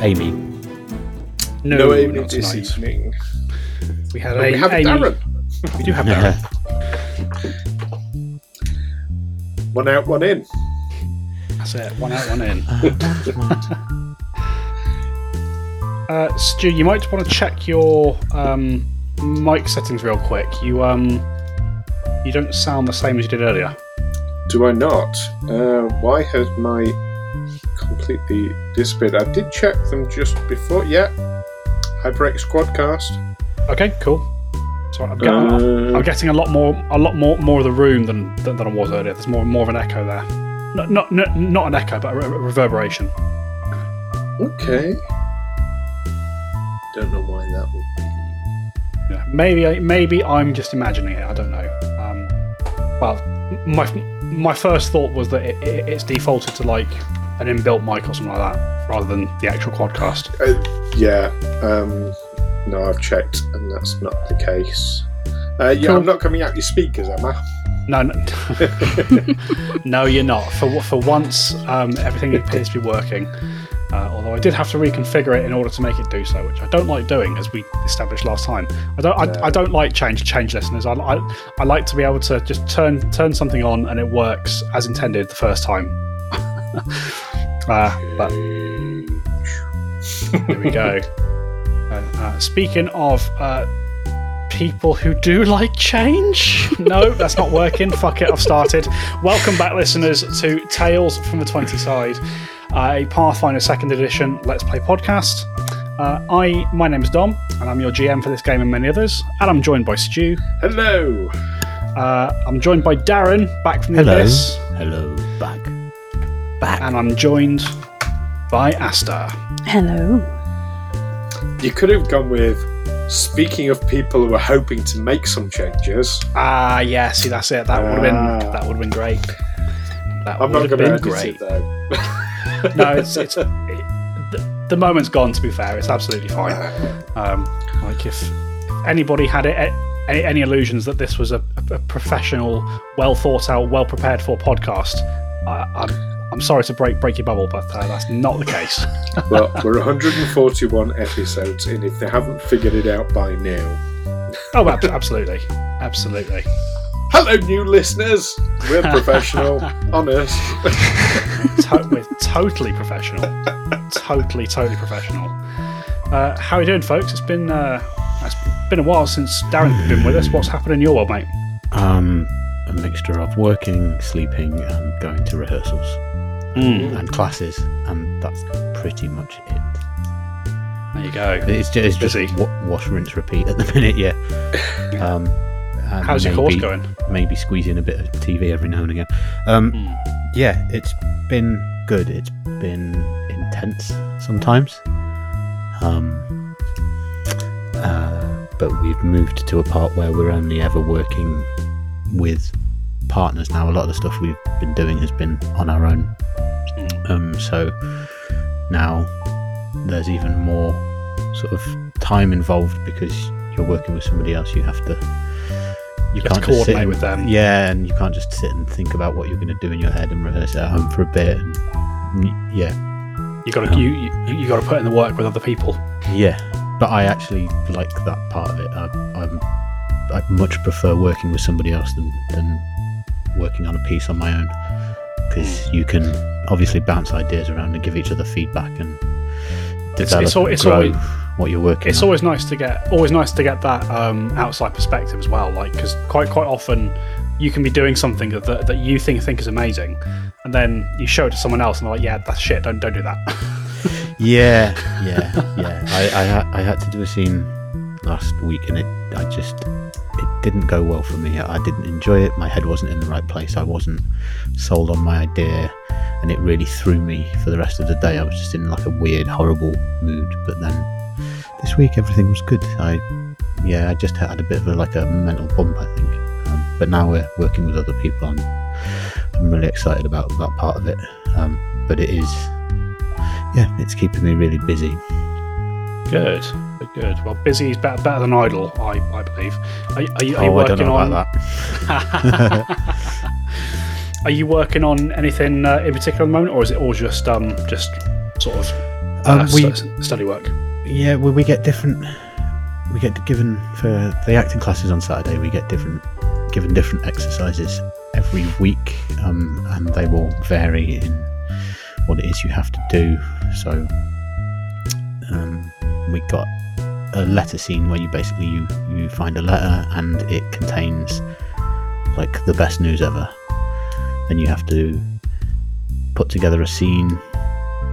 Amy. No, No, Amy not this tonight. evening. We had But a, we have Amy. Darren. We do have Yeah. Darren. One out, one in. That's it. One out, one in. Uh, Stu, you might want to check your um, mic settings real quick. You um, you don't sound the same as you did earlier. Do I not? Uh, why has my completely disappeared? I did check them just before. Yeah. HyperX Quadcast. Okay, cool. So I'm, getting, Uh, I'm getting a lot more, a lot more, more of the room than than, than I was earlier. There's more, more of an echo there. Not, not, not, not an echo, but a, re- reverberation. Okay. Don't know why that would be. Yeah, maybe, maybe I'm just imagining it. I don't know. Um, well, my my first thought was that it, it, it's defaulted to like an inbuilt mic or something like that, rather than the actual quadcast. Uh, yeah. Um, no, I've checked, and that's not the case. Uh, yeah, Cool. I'm not coming out your speakers, am I? No, no, no, you're not. For for once, um, everything appears to be working. Uh, although I did have to reconfigure it in order to make it do so, which I don't like doing, as we established last time. I don't. No. I, I don't like change change listeners. I, I I like to be able to just turn turn something on and it works as intended the first time. uh, but There we go. Uh, uh, speaking of uh, people who do like change, no, that's not working. Fuck it, I've started. Welcome back, listeners, to Tales from the Twenty Side, uh, a Pathfinder Second Edition Let's Play podcast. Uh, I, my name is Dom, and I'm your GM for this game and many others. And I'm joined by Stu. Hello. Uh, I'm joined by Darren, back from the Hello. abyss, Hello, back. Back. and I'm joined by Asta. Hello. You could have gone with. Speaking of people who are hoping to make some changes, Ah, yeah. See, that's it. That would have been Ah. that would have been great. That I'm would not have going to been edit great. it though. no, it's it's it, the, the moment's gone. To be fair, it's absolutely fine. Um, like if anybody had it, any, any illusions that this was a, a professional, well thought out, well prepared for podcast, I, I'm I'm sorry to break break your bubble, but uh, that's not the case. well, we're 141 episodes in. If they haven't figured it out by now, oh, ab- absolutely, absolutely. hello, new listeners. We're professional, honest. To- we're totally professional. totally, totally professional. Uh, how are you doing, folks? It's been uh, it's been a while since Darren's been with us. What's happened in your world, mate? Um, a mixture of working, sleeping, and going to rehearsals and classes, and that's pretty much it. There you go. It's just, it's just wa- wash, rinse, repeat at the minute, yeah. Um, How's your course going? Maybe squeeze in a bit of TV every now and again. Um, Hmm. yeah, it's been good. It's been intense sometimes. Um, uh, but we've moved to a part where we're only ever working with partners now. A lot of the stuff we've been doing has been on our own. Um, so now there's even more sort of time involved because you're working with somebody else. You have to. You, to can't just sit coordinate and- with them. Yeah, and you can't just sit and think about what you're going to do in your head and rehearse it at home for a bit. And, yeah, You got to you, you you got to put in the work with other people. yeah. But I actually like that part of it. I, I'm I much prefer working with somebody else than than working on a piece on my own because you can obviously bounce ideas around and give each other feedback and It's- develop it's and it's always- what you're working. It's on. always nice to get always nice to get that um, outside perspective as well. Like because quite quite often you can be doing something that, that you think think is amazing, and then you show it to someone else and they're like, "Yeah, that's shit. Don't don't do that." Yeah, yeah, yeah. I, I, I had to do a scene last week, and it, I just, it didn't go well for me. I didn't enjoy it. My head wasn't in the right place. I wasn't sold on my idea, and it really threw me for the rest of the day. I was just in like a weird, horrible mood. But then this week, everything was good. I, yeah, I just had a bit of a, like a mental bump, I think. Um, but now we're working with other people. I'm, I'm really excited about that part of it. Um, but it is yeah, it's keeping me really busy. Good, good, good. Well, busy is better better than idle, I I believe. Are, are you, are you oh, I working don't know on? about that. are you working on anything uh, in particular at the moment, or is it all just um just sort of uh, Um, we- stu- study work. Yeah, well, we get different. We get given for the acting classes on Saturday. We get different given different exercises every week, um, and they will vary in what it is you have to do. So, um, we got a letter scene where you basically you you find a letter and it contains like the best news ever. Then you have to put together a scene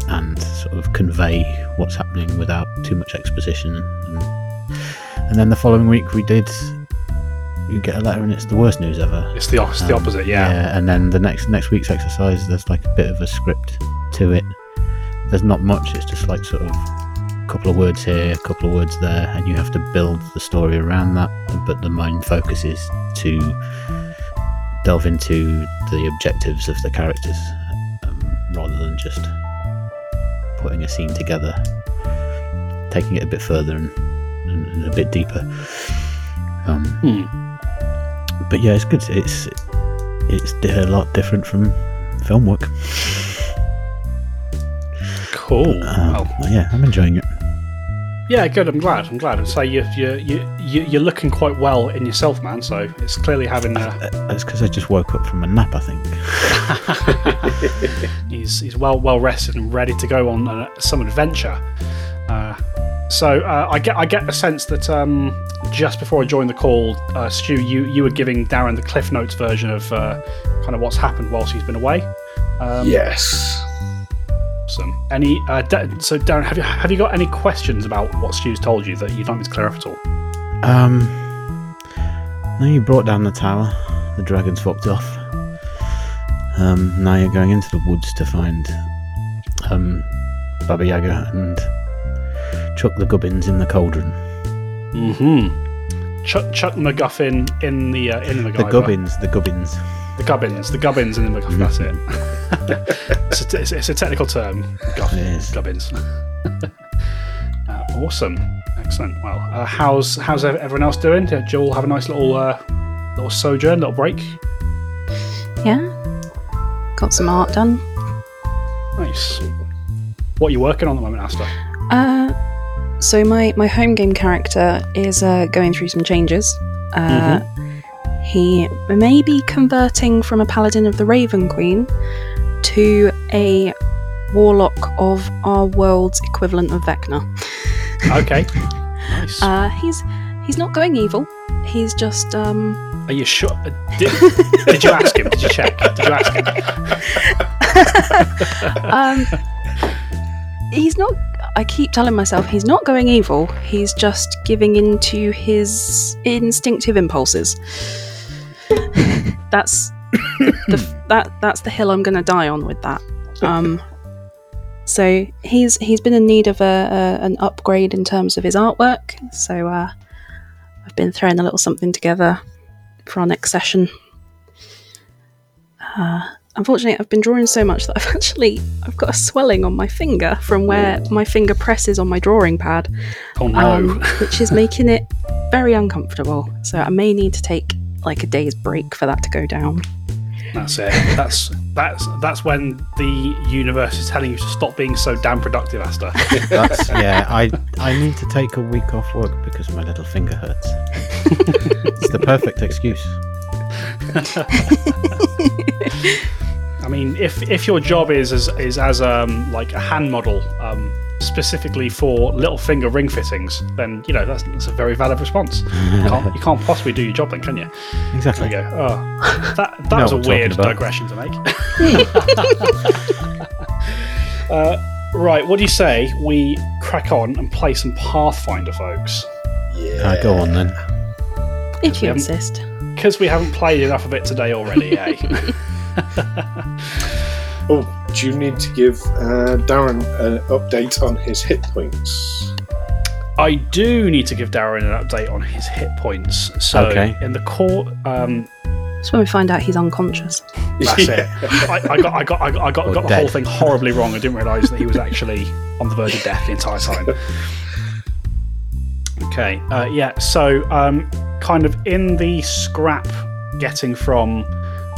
and sort of convey what's happening without too much exposition. And, and then the following week we did. You get a letter and it's the worst news ever. It's the, it's the Um, opposite, yeah. and then the next next week's exercise, there's like a bit of a script to it. There's not much. It's just like sort of couple of words here, a couple of words there, and you have to build the story around that. But the main focus is to delve into the objectives of the characters, um, rather than just putting a scene together, taking it a bit further and, and, and a bit deeper. Um, Hmm. but yeah, it's good. It's it's a lot different from film work. Cool. Um, yeah, I'm enjoying it. Yeah, good. I'm glad. I'm glad. So you you you you you're looking quite well in yourself, man. So it's clearly having. Uh, Uh, It's because I just woke up from a nap. I think. he's he's well well rested and ready to go on uh, some adventure. Uh, so uh, I get I get the sense that um, just before I joined the call, uh, Stu, you you were giving Darren the Cliff Notes version of uh, kind of what's happened whilst he's been away. Um, Yes. Awesome. Any uh, Da- so Darren, have you have you got any questions about what Stu's told you that you'd like me to clear up at all? Um. Now you brought down the tower. The dragons fucked off. Um. Now you're going into the woods to find um Baba Yaga and chuck the gubbins in the cauldron. Mm-hmm. Chuck Chuck MacGuffin in the uh, in the cauldron. The gubbins. The gubbins. The gubbins. The gubbins in the MacGuffin. That's it. it's, a, it's, it's a technical term. Guffin. It is. Gubbins. uh, awesome. Excellent. Well, uh, how's how's everyone else doing? Did you all have a nice little uh, little sojourn, little break? Yeah. Got some art done. Nice. What are you working on at the moment, Asta? Uh, so my my home game character is uh, going through some changes. Uh, He may be converting from a paladin of the Raven Queen to a warlock of our world's equivalent of Vecna. Okay. nice. Uh, he's he's not going evil. He's just um, Are you sure? uh, Did, did you ask him? Did you check? Did you ask him? um, he's not. I keep telling myself he's not going evil. He's just giving in to his instinctive impulses. That's the that that's the hill I'm going to die on with that. Um, so he's he's been in need of a, a an upgrade in terms of his artwork. So uh, I've been throwing a little something together for our next session. Uh, unfortunately, I've been drawing so much that I've actually I've got a swelling on my finger from where my finger presses on my drawing pad, Oh no. um, which is making it very uncomfortable. So I may need to take like a day's break for that to go down. That's it. That's that's that's when the universe is telling you to stop being so damn productive, Asta. That's yeah. I I need to take a week off work because my little finger hurts. it's the perfect excuse. I mean, if if your job is as is as um like a hand model, um specifically for little finger ring fittings, then you know that's, that's a very valid response. You can't, you can't possibly do your job then, can you? There Exactly. you go. Oh, that that know was a what I'm talking weird digression to make. uh, right, what do you say we crack on and play some Pathfinder, folks? Yeah. Uh, go on then. If you insist. Because we haven't played enough of it today already, eh? Oh, do you need to give uh, Darren an update on his hit points? I do need to give Darren an update on his hit points. So Okay. in the court, um, That's when we find out he's unconscious. that's it. I, I got, I got, I got, I got, got the whole thing horribly wrong. I didn't realise that he was actually on the verge of death the entire time. Okay, uh, yeah. So, um, kind of in the scrap, getting from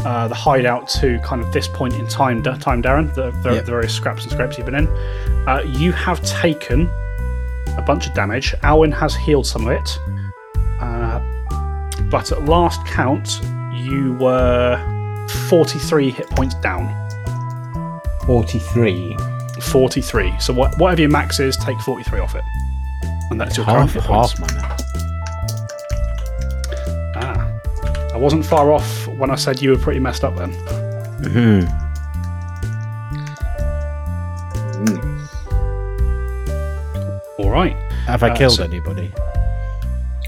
uh, the hideout to kind of this point in time, time Darren, the, the, Yep. the various scraps and scrapes you've been in, uh, you have taken a bunch of damage. Alwyn has healed some of it. Uh, but at last count, you were 43 hit points down. 43. 43. So what, whatever your max is, take 43 off it. And that's your current Half, hit points. half mana. Ah. I wasn't far off when I said you were pretty messed up then. hmm All right. Have I Uh, killed so- anybody?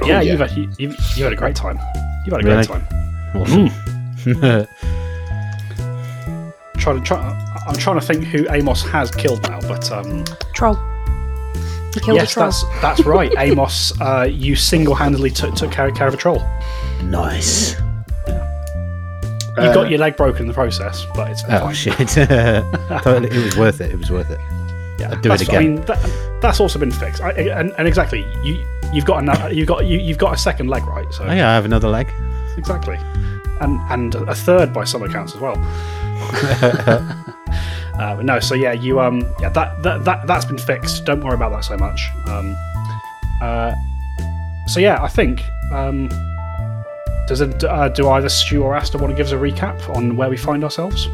Oh, yeah, You've, had, you, you've, you've had a great time. You've had a great time. Awesome. Trying to try, I'm trying to think who Amos has killed now, but um, Troll. He killed yes, a troll. that's that's right. Amos, uh, you single-handedly took, took care, care of a troll. nice. You Uh, got your leg broken in the process, but it's Oh, fine. shit. totally, it was worth it. It was worth it. Yeah, I'd do it again. I mean, that, that's also been fixed. I, and, and exactly, you you've got another, you've got you, you've got a second leg, right? So Oh, yeah, I have another leg. exactly, and and a third by some accounts as well. uh, but no, so yeah, you um yeah that, that that that's been fixed. Don't worry about that so much. Um, uh, so yeah, I think um. Does it, uh, do either Stu or Asta want to give us a recap on where we find ourselves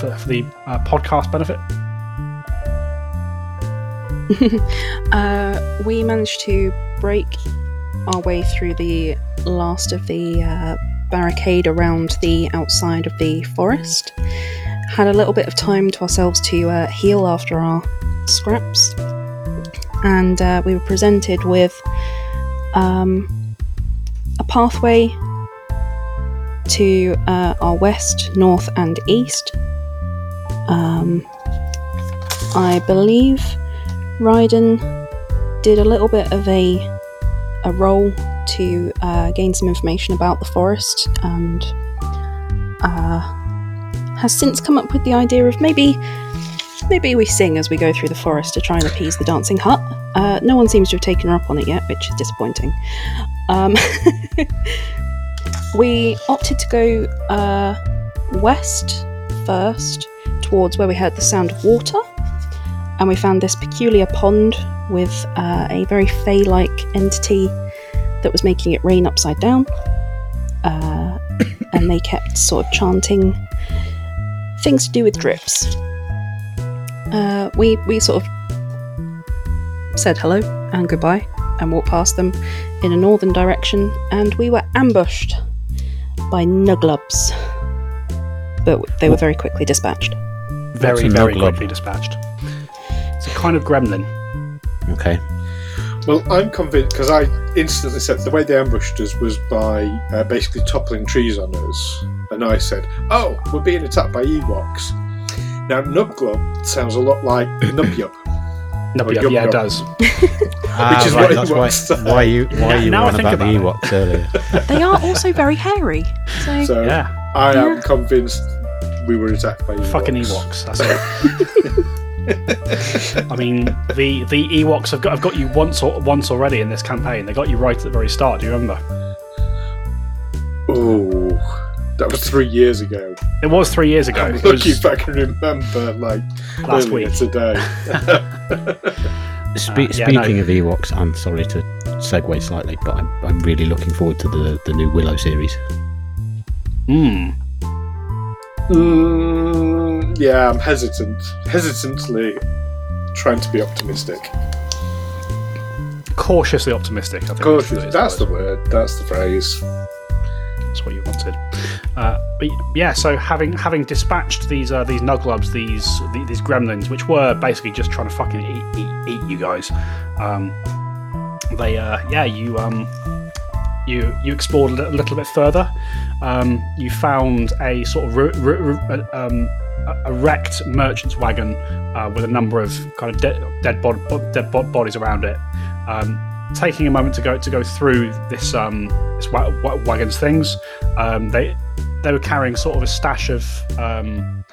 for, for the uh, podcast benefit? Uh, we managed to break our way through the last of the uh, barricade around the outside of the forest. Had a little bit of time to ourselves to uh, heal after our scraps, and uh, we were presented with um, pathway to uh, our west, north, and east. Um, I believe Ryden did a little bit of a a roll to uh, gain some information about the forest and uh, has since come up with the idea of maybe maybe we sing as we go through the forest to try and appease the dancing hut. Uh, no one seems to have taken her up on it yet, which is disappointing. Um, we opted to go uh, west first towards where we heard the sound of water and we found this peculiar pond with uh, a very fey like entity that was making it rain upside down. Uh, and they kept sort of chanting things to do with drips. Uh, we, we sort of said hello and goodbye and walked past them in a northern direction, and we were ambushed by nuglubs. But they were very quickly dispatched. Very, very nuglub? quickly dispatched. It's a kind of gremlin. Okay. Well, I'm convinced because I instantly said the way they ambushed us was by uh, basically toppling trees on us, and I said, "Oh, we're being attacked by Ewoks." Now, Nuglub sounds a lot like Nubyub. No, Or yeah, yeah, it does. Ah, Which is right, what that's why, are. why you why you Now were I think about the about Ewoks earlier. They are also very hairy. So, So Yeah, I am Yeah. convinced we were attacked by Ewoks. fucking Ewoks. That's it. I mean, the the Ewoks have got have got you once or once already in this campaign. They got you right at the very start. Do you remember? Oh, that was three years ago. It was three years ago. I'm It lucky was if I can remember, like last week. today. Spe- Uh, yeah, no. speaking of Ewoks, I'm sorry to segue slightly, but I'm, I'm really looking forward to the, the new Willow series. Hmm. Mm, yeah, I'm hesitant. Hesitantly trying to be optimistic. Cautiously optimistic. I think. Cautious. That's the the word. That's the phrase. That's what you wanted. Uh, but yeah, so having having dispatched these uh, these nuglubs, these these gremlins, which were basically just trying to fucking eat eat, eat you guys, um, they uh, yeah you um you you explored a little bit further. Um, you found a sort of ru- ru- ru- uh, um, a- wrecked merchant's wagon uh, with a number of kind of de- dead bod- dead bod- bodies around it. Um, taking a moment to go to go through this um, this wa- wa- wagon's things, um, they they were carrying sort of a stash of um,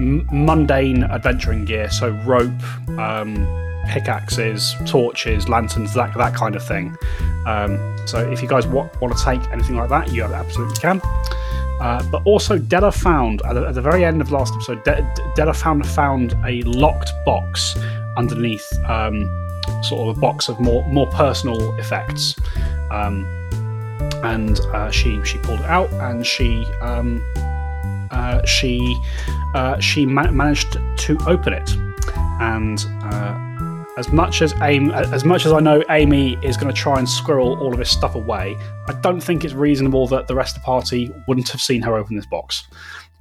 m- mundane adventuring gear, so rope, um, pickaxes, torches, lanterns, that that kind of thing. Um, so if you guys wa- want to take anything like that, you absolutely can. Uh, but also, Della found at the, at the very end of last episode, De- Della found found a locked box underneath, um, sort of a box of more more personal effects. Um, and uh, she she pulled it out and she um, uh, she uh, she ma- managed to open it and uh, as much as Amy, as much as I know Amy is going to try and squirrel all of this stuff away, I don't think it's reasonable that the rest of the party wouldn't have seen her open this box.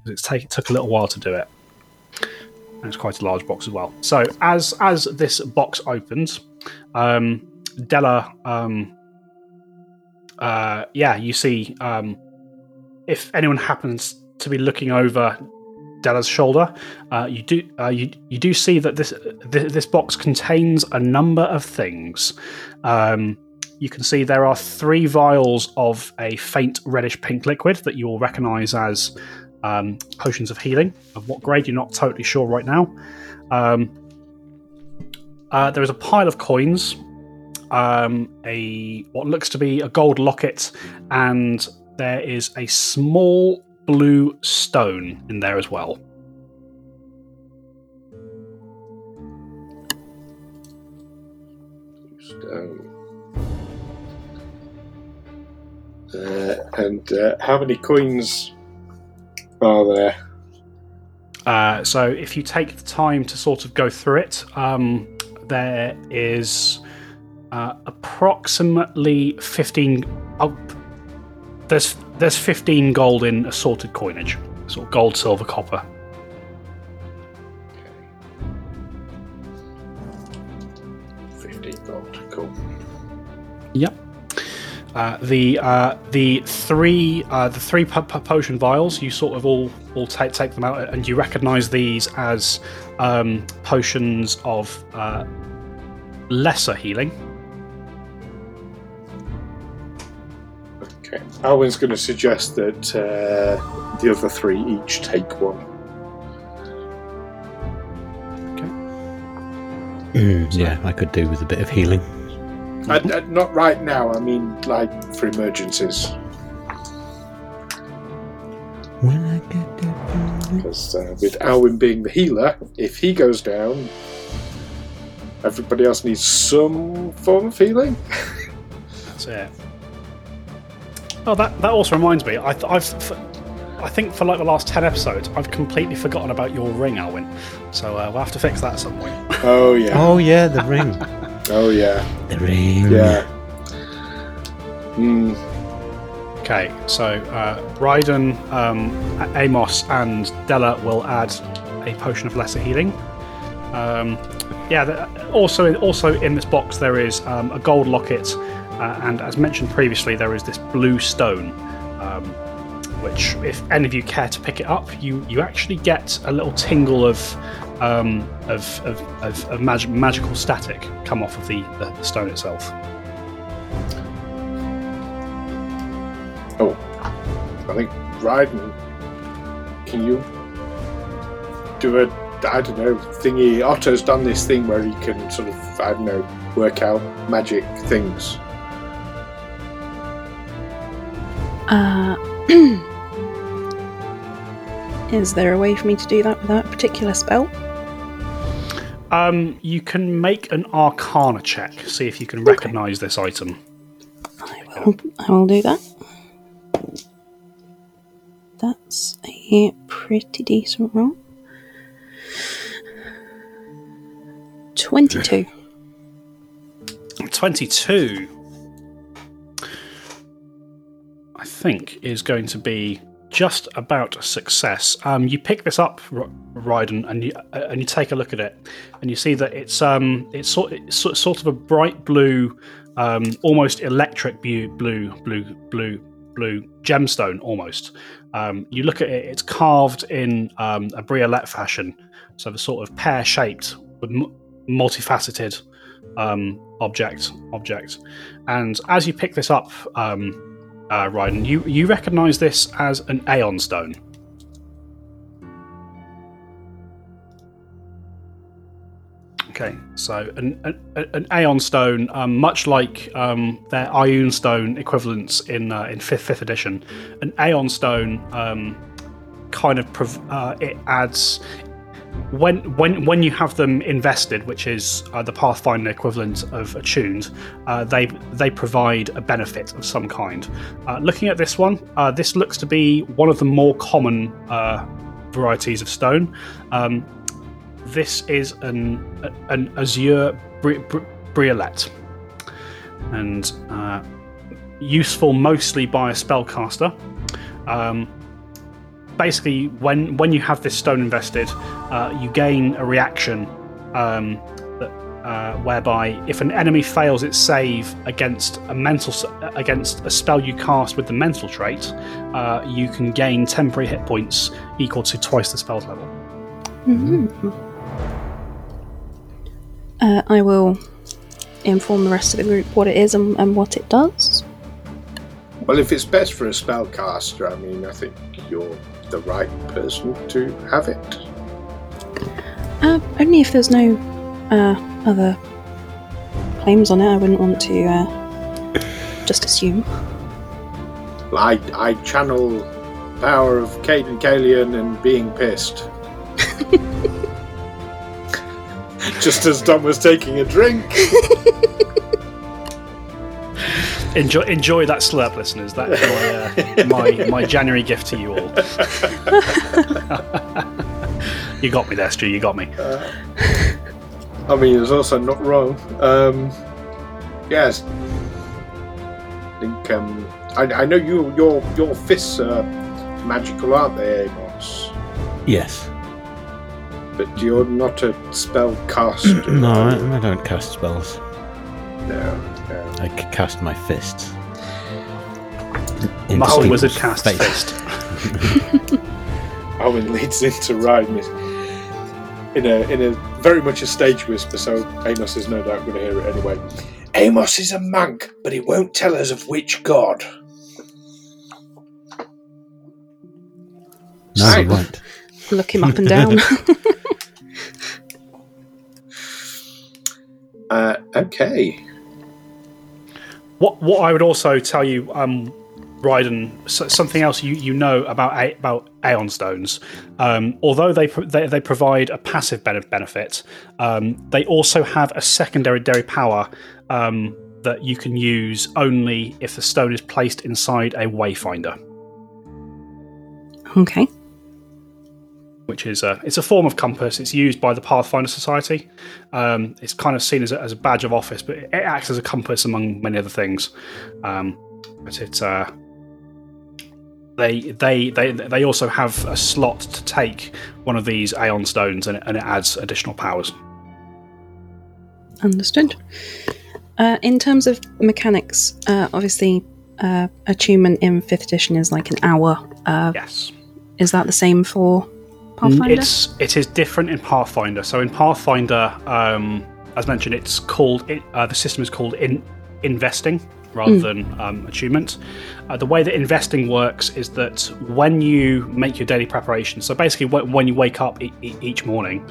It's take, it took a little while to do it, and it's quite a large box as well. So as as this box opens, um, Della, um, uh, yeah, you see um, if anyone happens to be looking over Della's shoulder, uh, you do uh, you you do see that this th- this box contains a number of things. Um, you can see there are three vials of a faint reddish pink liquid that you will recognise as um, potions of healing. Of what grade, you're not totally sure right now. Um, uh, there is a pile of coins, um, a what looks to be a gold locket, and there is a small blue stone in there as well. Stone. Uh, and uh, how many coins are there? Uh, so if you take the time to sort of go through it, um, there is uh, approximately 15 oh, there's there's 15 gold in assorted coinage sort of gold silver copper Fifteen gold. Cool. Yep. Uh, the uh, the three uh, the three po- po- potion vials you sort of all all take take them out and you recognise these as um, potions of uh, lesser healing. Okay. Alwyn's going to suggest that uh, the other three each take one. Mm, yeah, I could do with a bit of healing. Uh, uh, not right now. I mean, like for emergencies, When I get because uh, with Alwyn being the healer, if he goes down, everybody else needs some form of healing. That's it. Oh, that that also reminds me. I, I've f- I think for like the last ten episodes, I've completely forgotten about your ring, Alwyn. So uh, we'll have to fix that at some point. Oh yeah. Oh yeah, the ring. Oh yeah. the ring. Yeah. Hmm. Okay, so uh, Ryden, um, Amos, and Della will add a potion of lesser healing. Um, yeah. The, also, also in this box there is um, a gold locket, uh, and as mentioned previously, there is this blue stone. Um, which, if any of you care to pick it up, you you actually get a little tingle of um, of of, of, of mag- magical static come off of the, the, the stone itself. Oh, I think Ryden, can you do a I don't know thingy? Otto's done this thing where he can sort of I don't know work out magic things. Uh, is there a way for me to do that without a particular spell? Um, you can make an Arcana check, see if you can recognise this item. I will. I will do that. That's a pretty decent roll. Twenty-two. 22, think, is going to be just about a success. Um, you pick this up, Ryden, and you uh, and you take a look at it, and you see that it's um it's sort it's sort of a bright blue, um, almost electric blue blue blue blue blue gemstone almost. Um, you look at it; it's carved in um, a briolette fashion, so the sort of pear shaped with m- multifaceted um, object object. And as you pick this up, um, uh, Ryden, you you recognise this as an Aeon Stone. Okay, so an, an, an Aeon Stone, um, much like um, their Ioun Stone equivalents in uh, in fifth fifth edition, an Aeon Stone um, kind of prov- uh, it adds when when when you have them invested, which is uh, the Pathfinder equivalent of attuned, uh, they they provide a benefit of some kind. Uh, looking at this one, uh, this looks to be one of the more common uh, varieties of stone. Um, this is an an azure bri- bri- briolette, and uh, useful mostly by a spellcaster. Um, basically, when when you have this stone invested, uh, you gain a reaction um, that, uh, whereby if an enemy fails its save against a mental against a spell you cast with the mental trait, uh, you can gain temporary hit points equal to twice the spell's level. Uh, I will inform the rest of the group what it is and, and what it does. Well, if it's best for a spellcaster, I mean, I think you're the right person to have it. Uh, only if there's no uh, other claims on it. I wouldn't want to uh, just assume. I, I channel power of Cayden Cailean and being pissed. Just as Dom was taking a drink. Enjoy enjoy that slurp, listeners. That is my uh, my, my January gift to you all. you got me there, Stu. You got me. I mean, it's also not wrong. Um, yes. I think um, I, I know you your your fists are magical, aren't they, Amos? Yes. But you're not a spell caster. No, I. I don't cast spells. no, no. I c- cast my fists. Muscle people's wizard cast face. fist. Owen leads into rhyme in a in a very much a stage whisper, so Amos is no doubt going to hear it anyway. Amos is a monk, but he won't tell us of which god. No, he won't. Look him up and down. Uh, okay. What what I would also tell you, um, Ryden, s- something else you, you know about about Aeon stones. Um, although they, they they provide a passive benefit, um, they also have a secondary power um, that you can use only if the stone is placed inside a wayfinder, okay. Which is a it's a form of compass. It's used by the Pathfinder Society. Um, it's kind of seen as a, as a badge of office, but it acts as a compass among many other things. Um, but it's uh, they they they they also have a slot to take one of these Aeon stones, and it, and it adds additional powers. Understood. Uh, in terms of mechanics, uh, obviously, uh, attunement in fifth edition is like an hour. Uh, Yes. Is that the same for Pathfinder? It's it is different in Pathfinder. So in Pathfinder, um, as mentioned, it's called it, uh, the system is called in, investing rather than um, attunement. Uh, the way that investing works is that when you make your daily preparation, so basically wh- when you wake up e- e- each morning,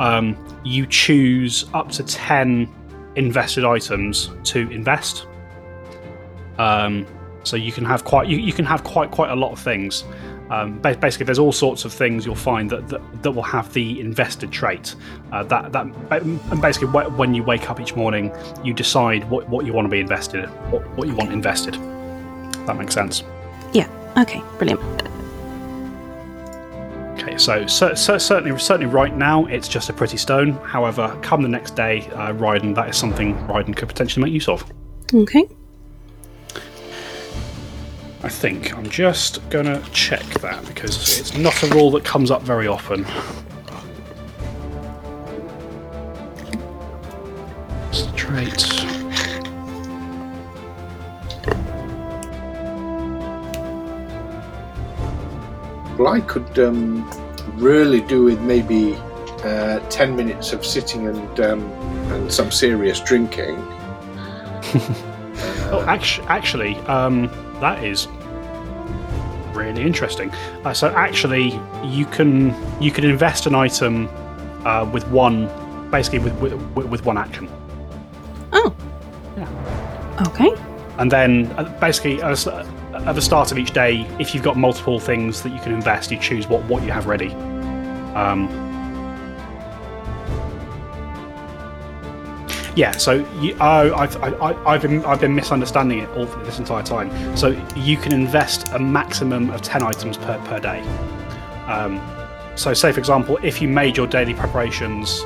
um, you choose up to ten invested items to invest. Um, so you can have quite you, you can have quite quite a lot of things. Um, basically, there's all sorts of things you'll find that that, that will have the invested trait. Uh, that that and basically when you wake up each morning, you decide what, what you want to be invested, in, what, what you want invested. That makes sense. yeah. Okay. Brilliant. Okay, so, so, so certainly certainly right now it's just a pretty stone. However, come the next day, uh, Ryden, that is something Ryden could potentially make use of. Okay. I think I'm just gonna check that because it's not a rule that comes up very often. It's the traits. Well, I could um, really do with maybe uh, ten minutes of sitting and um, and some serious drinking. Oh, actually, actually, um, that is really interesting. Uh, so, actually, you can you can invest an item uh, with one basically with, with with one action. Oh. Yeah. Okay. And then, uh, basically, at the start of each day, if you've got multiple things that you can invest, you choose what, what you have ready. Um, yeah, so you, oh, I've, I, I've, been, I've been misunderstanding it all this entire time. So you can invest a maximum of 10 items per, per day. Um, so, say, for example, if you made your daily preparations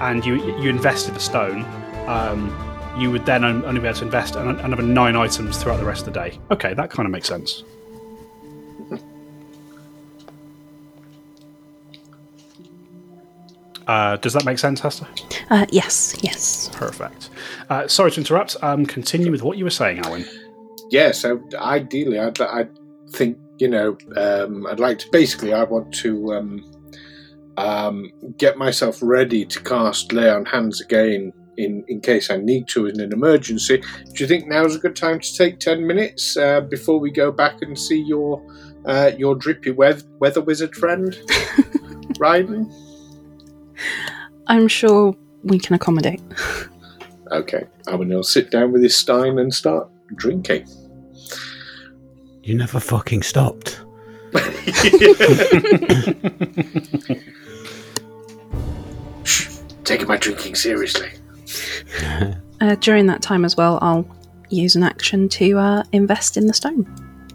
and you, you invested a stone, um, you would then only be able to invest another nine items throughout the rest of the day. Okay, that kind of makes sense. Uh, does that make sense, Hester? Uh, yes, yes. Perfect. Uh, sorry to interrupt. Um, continue with what you were saying, Alwyn. Yeah, so ideally, I'd, i think, you know, um, I'd like to basically, I want to um, um, get myself ready to cast Lay on Hands again in, in case I need to in an emergency. Do you think now's a good time to take 10 minutes uh, before we go back and see your uh, your drippy weath- weather wizard friend, Ryden? I'm sure we can accommodate. Okay, I'm going to sit down with his stein and start drinking. You never fucking stopped. Shh, taking my drinking seriously. Uh, during that time as well, I'll use an action to uh, invest in the stone.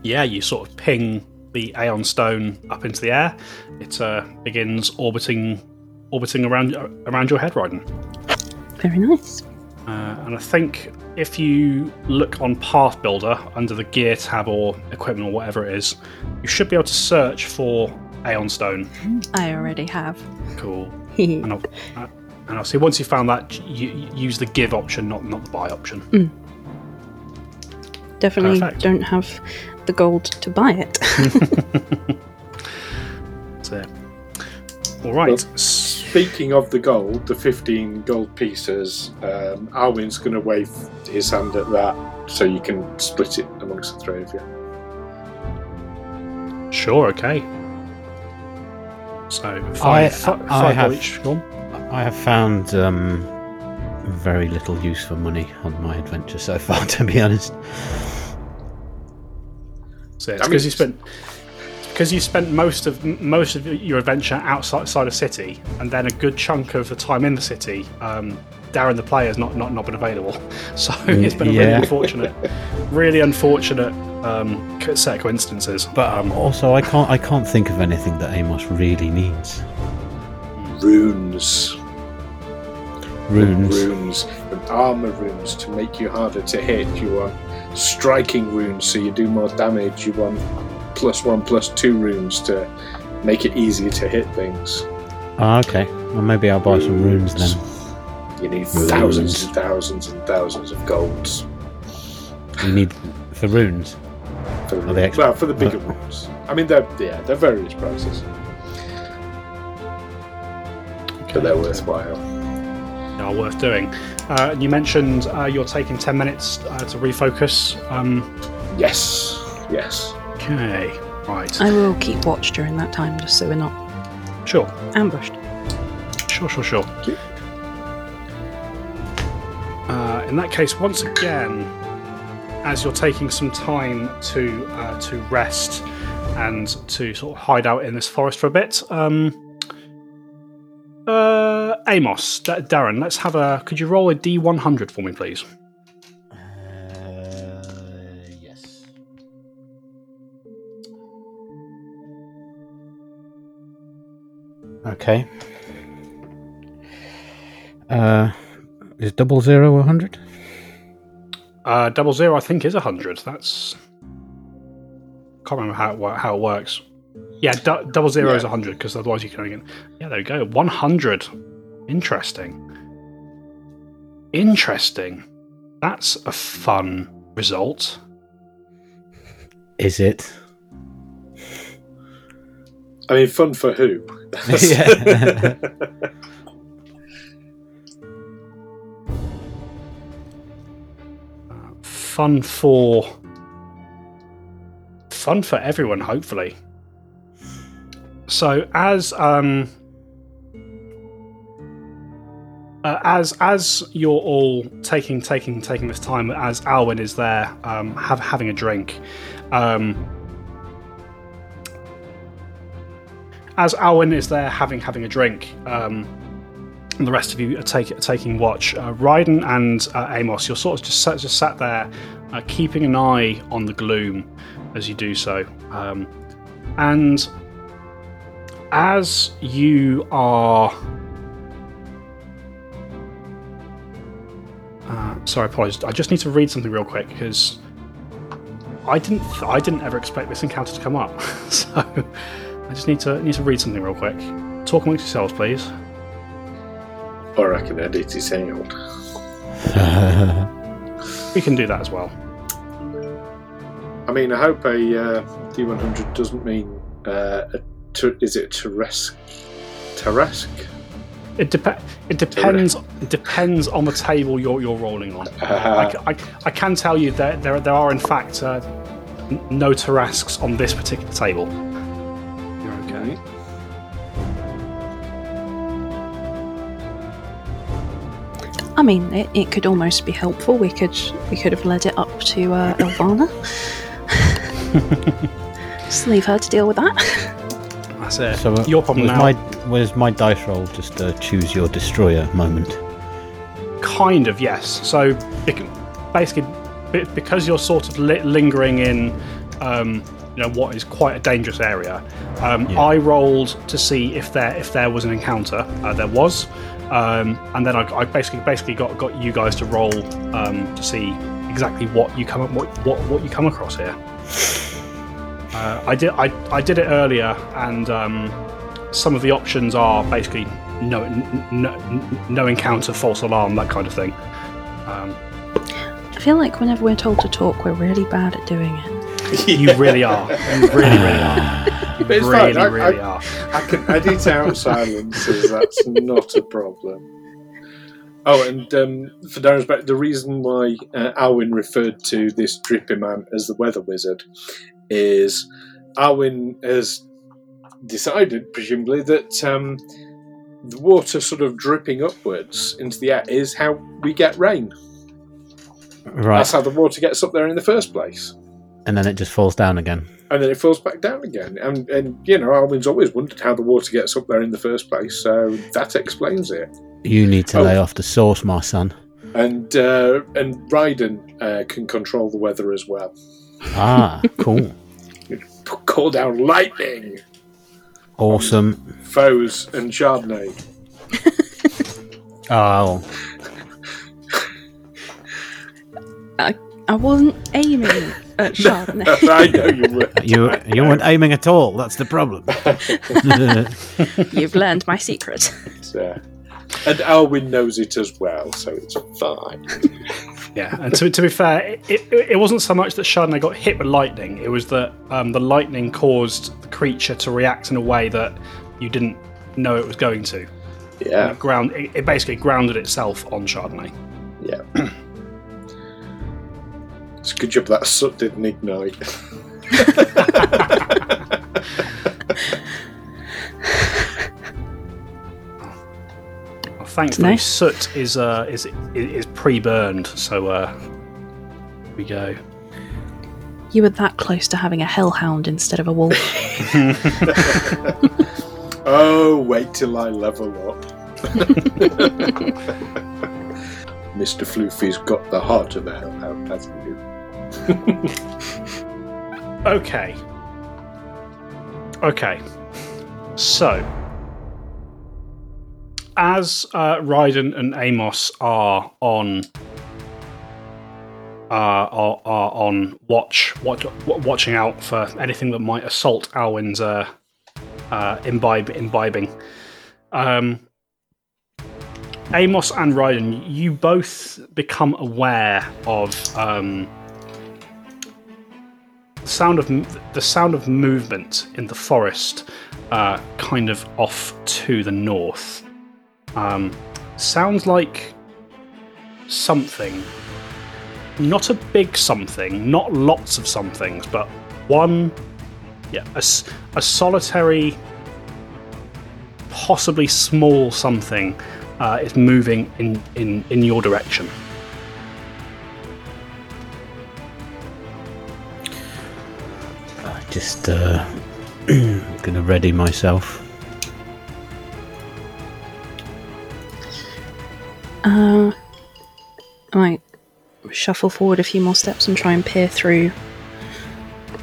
yeah, you sort of ping the Aeon Stone up into the air. It uh, begins orbiting, orbiting around around your head, Ryden. Very nice. Uh, and I think if you look on Path Builder under the Gear tab or Equipment or whatever it is, you should be able to search for Aeon Stone. I already have. Cool. And I'll, uh, and I'll see once you found that, you, you use the Give option, not not the Buy option. Definitely Perfect. don't have the gold to buy it. That's it. All right. Well, Speaking of the gold, the 15 gold pieces, um, Alwyn's going to wave his hand at that so you can split it amongst the three of you. Sure. Okay. So I- five, I five have- each. Go. I have found um, very little use for money on my adventure so far, to be honest. So it's because you spent because you spent most of most of your adventure outside outside of city, and then a good chunk of the time in the city. Um, Darren, the player, has not, not not been available, so it's been a really unfortunate, really unfortunate um, set of coincidences. But um, also, I can't. I can't think of anything that Amos really needs. Runes. Runes. Runes. And armor runes to make you harder to hit. You want striking runes so you do more damage. You want plus one, plus two runes to make it easier to hit things. Ah, okay. Well, maybe I'll buy some runes then. You need Runes. thousands and thousands and thousands of golds. You need for runes. For the, Are well, for the bigger runes. I mean, they're yeah, they're various prices, but they're worthwhile. They are worth doing. Uh, you mentioned uh, you're taking ten minutes uh, to refocus. Um, Yes, yes. Okay, right, I will keep watch during that time just so we're not sure, ambushed. sure, sure, sure. Uh, in that case, once again, as you're taking some time to uh, to rest and to sort of hide out in this forest for a bit, um, uh, Amos, Darren, let's have a. Could you roll a D100 for me, please? Okay. Uh, is double zero a hundred? Uh, double zero, I think, is a hundred. That's can't remember how it, how it works. Yeah, du- double zero is a hundred because otherwise you can only get. Yeah, there we go. One hundred. Interesting. Interesting. That's a fun result. Is it? I mean, fun for who? Yeah. Fun for. Fun for everyone, hopefully. So as um. uh, as as you're all taking taking taking this time, as Alwyn is there, um, have, having a drink. Um, as Alwyn is there having having a drink, um, and the rest of you are take, taking watch. Uh, Ryden and uh, Amos, you're sort of just sat, just sat there, uh, keeping an eye on the gloom as you do so. Um, and as you are. Uh, sorry, apologies. I just need to read something real quick because I didn't. I didn't ever expect this encounter to come up. so I just need to need to read something real quick. Talk amongst yourselves, please. I can edit it out. We can do that as well. I mean, I hope a uh, D100 doesn't mean uh, a ter- is it a Teresk? Teresk? It, it depends. It depends on the table you're, you're rolling on. I I can tell you that there, there are in fact uh, no Tarrasques on this particular table. Mean, it, it could almost be helpful. We could we could have led it up to uh, Elvanna. Just leave her to deal with that. That's it. So uh, your problem was now. my was my dice roll just a choose your destroyer moment? Kind of, yes. So basically, because you're sort of li- lingering in, um, you know, what is quite a dangerous area. Um, Yeah. I rolled to see if there if there was an encounter. Uh, there was, um, and then I, I basically basically got got you guys to roll um, to see exactly what you come what what, what you come across here. Uh, I did I, I did it earlier, and um, some of the options are basically no, no no encounter, false alarm, that kind of thing. Um, I feel like whenever we're told to talk, we're really bad at doing it. You really are. You really, really are. You But it's really, fine, I- really I- are. I can edit out silences. That's not a problem. Oh, and um, for Darren's back, the reason why uh, Alwyn referred to this drippy man as the weather wizard is Alwyn has decided, presumably, that um, the water sort of dripping upwards into the air is how we get rain. Right, That's how the water gets up there in the first place. And then it just falls down again. And then it falls back down again. And, and you know, Alwyn's always wondered how the water gets up there in the first place, so that explains it. You need to Oh. lay off the sauce, my son. And uh, and Ryden uh, can control the weather as well. Ah, cool, Call down lightning, awesome. foes, and Chardonnay. Oh, I wasn't aiming at Chardonnay. I know you were. you you weren't aiming at all. That's the problem. You've learned my secret. Uh, and Alwyn knows it as well, so it's fine. Yeah, and to, to be fair, it, it, it wasn't so much that Chardonnay got hit with lightning, it was that um, the lightning caused the creature to react in a way that you didn't know it was going to. Yeah, It, ground, it, it basically grounded itself on Chardonnay. yeah. It's a good job that soot didn't ignite. Well, thankfully, nice. soot is uh, is is pre-burned, so uh, here we go. You were that close to having a hellhound instead of a wolf. Oh, wait till I level up. Mr. Floofy's got the heart of a hellhound, hasn't he? Okay. Okay. So, as uh, Ryden and Amos are on uh, are, are on watch, watch, watching out for anything that might assault Alwyn's uh, uh, imbibe, imbibing. Um, Amos and Ryden, you both become aware of um, the sound of the sound of movement in the forest, uh, kind of off to the north. Um, sounds like something, not a big something, not lots of somethings, but one, yeah, a, a solitary, possibly small something uh, is moving in, in, in your direction. Just uh, gonna ready myself. Uh, I might shuffle forward a few more steps and try and peer through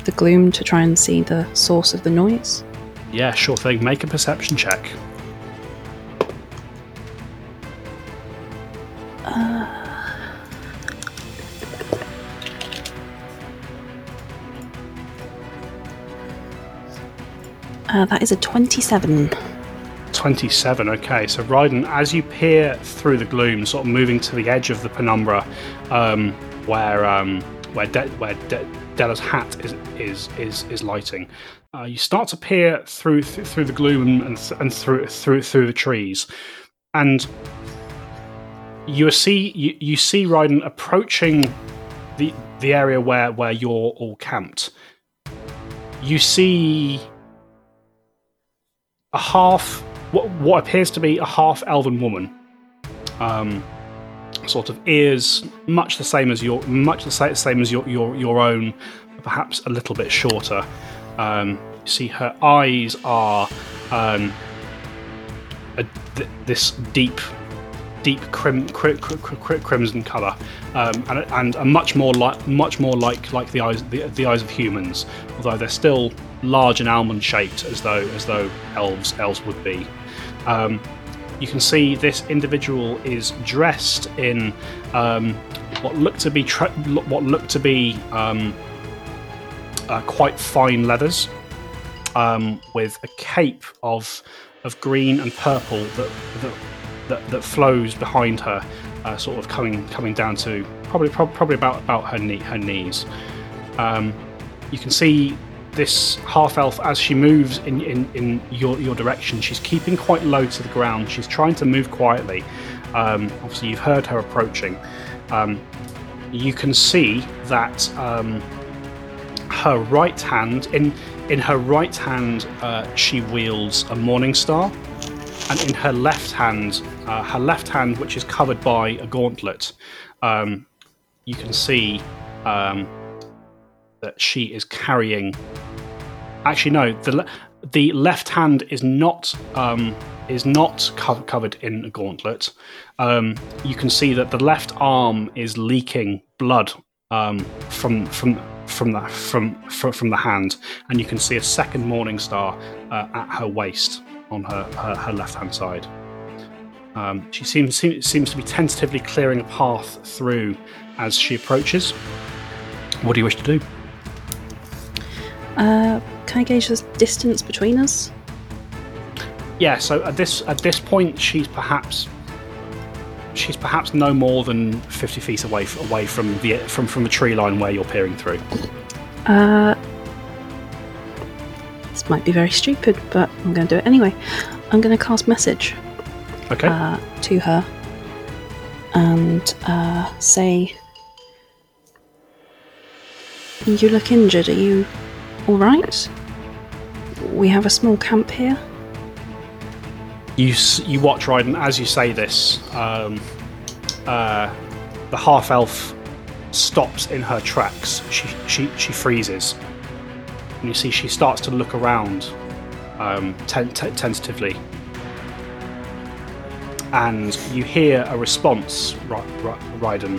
the gloom to try and see the source of the noise. Yeah, sure thing. Make a perception check. Uh, that is a 27. 27. Okay, so Ryden, as you peer through the gloom, sort of moving to the edge of the penumbra, um, where um, where De- where De- Della's hat is is is, is lighting, uh, you start to peer through th- through the gloom and, th- and through through through the trees, and you see you, you see Ryden approaching the the area where where you're all camped. You see a half what, what appears to be a half elven woman. Um, sort of ears much the same as your much the same as your your, your own perhaps a little bit shorter. Um, you see her eyes are um, a, th- this deep deep crim, cri- cri- cri- crimson color um, and, and much more like much more like like the eyes the, the eyes of humans although they're still large and almond shaped as though as though elves elves would be um, you can see this individual is dressed in um, what look to be tra- what look to be um, uh, quite fine leathers um, with a cape of of green and purple that that, that, that flows behind her, uh, sort of coming coming down to probably prob- probably about about her knee her knees. Um, you can see this half elf as she moves in, in, in your, your direction. She's keeping quite low to the ground. She's trying to move quietly. Um, obviously, you've heard her approaching. Um, you can see that um, her right hand in in her right hand uh, she wields a morning star and in her left hand uh, her left hand which is covered by a gauntlet um, you can see um, that she is carrying actually no the le- the left hand is not um, is not co- covered in a gauntlet um, you can see that the left arm is leaking blood um, from from from the from, from from the hand, and you can see a second morning star uh, at her waist on her her, her left hand side. Um, she seems seems seems to be tentatively clearing a path through as she approaches. What do you wish to do? Uh, can I gauge the distance between us? Yeah, so at this at this point, she's perhaps she's perhaps no more than fifty feet away away from the from from the tree line where you're peering through. Uh, this might be very stupid, but I'm going to do it anyway. I'm going to cast message Okay. uh, to her and uh, say, "You look injured. Are you all right? We have a small camp here." you you watch Ryden as you say this. Um, uh, the half elf stops in her tracks. She she she freezes, and you see she starts to look around, um, tentatively, and you hear a response, Ry- Ry- Ryden.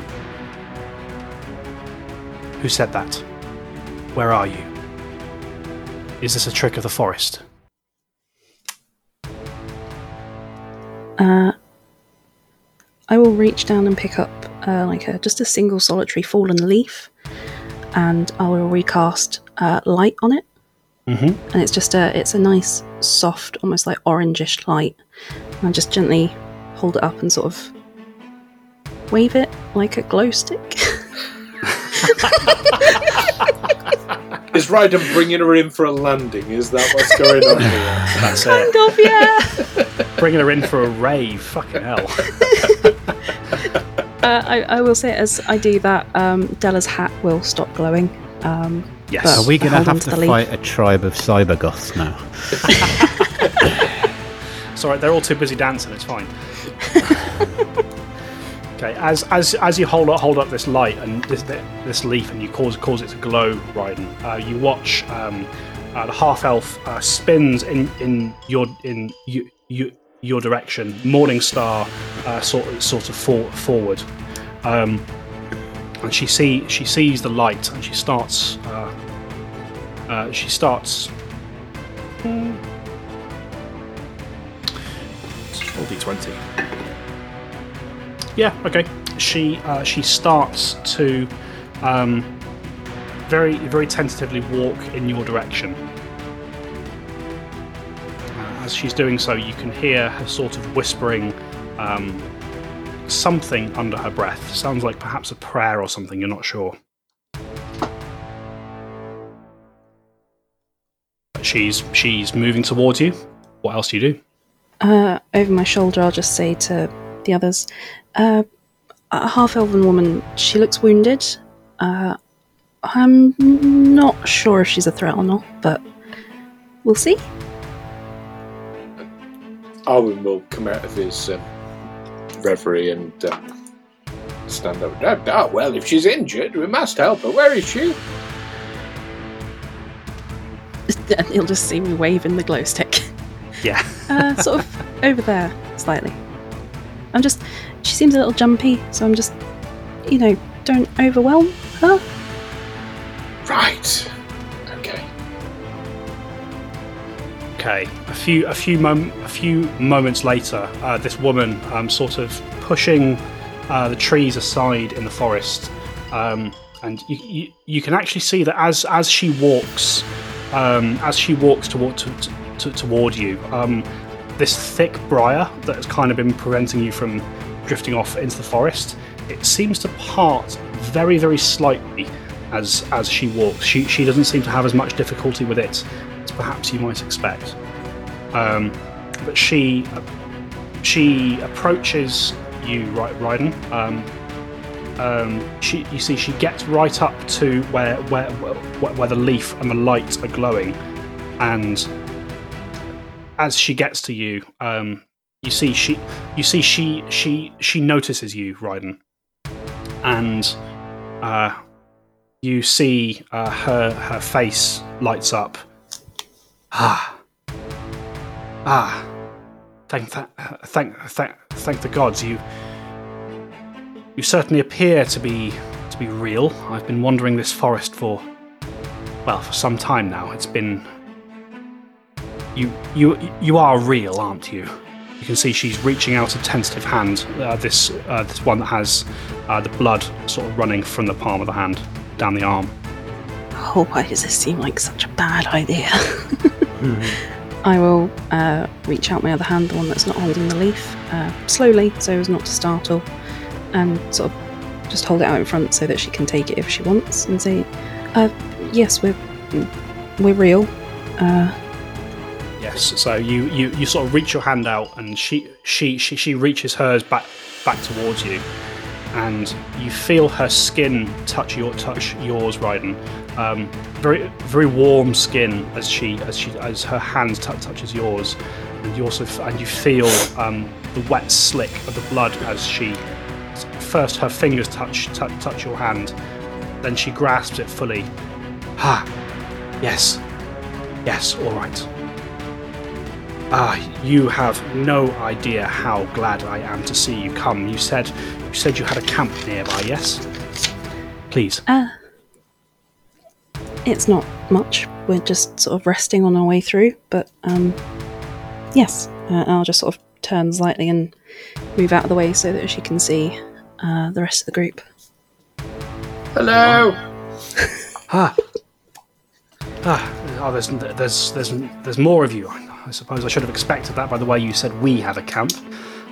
Who said that? Where are you? Is this a trick of the forest? Uh, I will reach down and pick up uh, like a, just a single solitary fallen leaf, and I will recast uh, light on it. Mm-hmm. And it's just a it's a nice soft, almost like orangish light. And I just gently hold it up and sort of wave it like a glow stick. Is Ryden bringing her in for a landing? Is that what's going on here? That's it. kind of, yeah. Bringing her in for a rave. Fucking hell. Uh, I, I will say as I do that, um, Della's hat will stop glowing. Um, Yes. Are we going to Hold on have to to the leaf. fight a tribe of cybergoths now? all right. They're all too busy dancing. It's fine. Okay. As as as you hold up hold up this light and this this leaf, and you cause cause it to glow, Ryden. Uh, you watch um, uh, the half elf uh, spins in in your in you, you your direction. Morning Star uh, sort of, sort of for, forward, um, and she see she sees the light and she starts uh, uh, she starts. Roll d20. Yeah. Okay. She uh, she starts to um, very very tentatively walk in your direction. Uh, as she's doing so, you can hear her sort of whispering um, something under her breath. Sounds like perhaps a prayer or something. You're not sure. She's she's moving towards you. What else do you do? Uh, over my shoulder, I'll just say to the others, uh, a half elven woman, she looks wounded. Uh, I'm not sure if she's a threat or not, but we'll see. Arwen will come out of his um, reverie and um, stand up. Ah, ah, well, if she's injured, we must help her. Where is she? And he'll just see me waving the glow stick. Yeah. Uh, sort of over there, slightly. I'm just. She seems a little jumpy, so I'm just. You know, don't overwhelm her. Right. Okay. Okay. A few a few mom- a few moments later, uh, this woman um, sort of pushing uh, the trees aside in the forest, um, and you, you you can actually see that as as she walks, um, as she walks toward to, to, toward you, um, this thick briar that has kind of been preventing you from drifting off into the forest, it seems to part very very slightly as as she walks. She she doesn't seem to have as much difficulty with it as perhaps you might expect. Um, but she she approaches you, right, Ryden. Um, um, she you see she gets right up to where where where, where the leaf and the light are glowing, and as she gets to you, um, you see she you see she she she notices you, Ryden, and uh, you see uh, her her face lights up. Ah, ah! Thank th- thank thank thank the gods. You you certainly appear to be to be real. I've been wandering this forest for well for some time now. It's been you you you are real, aren't you? You can see she's reaching out a tentative hand. Uh, this uh, this one that has uh, the blood sort of running from the palm of the hand down the arm. Oh, why does this seem like such a bad idea? I will uh, reach out my other hand, the one that's not holding the leaf, uh, slowly so as not to startle, and sort of just hold it out in front so that she can take it if she wants, and say, uh, "Yes, we're we're real." Uh, So you, you, you sort of reach your hand out, and she she she, she reaches hers back back towards you, and you feel her skin touch your touch yours, Ryden. Um, very very warm skin as she as she as her hand t- touches yours, and you also and you feel um, the wet slick of the blood as she first her fingers touch t- touch your hand, then she grasps it fully. Ah, yes, yes, all right. Ah, you have no idea how glad I am to see you come. You said you said you had a camp nearby, yes? Please. uh, it's not much. We're just sort of resting on our way through, but um, yes, uh, I'll just sort of turn slightly and move out of the way so that she can see uh, the rest of the group. Hello. Ah. Ah, oh, there's, there's, there's, there's more of you. I suppose I should have expected that by the way you said we have a camp.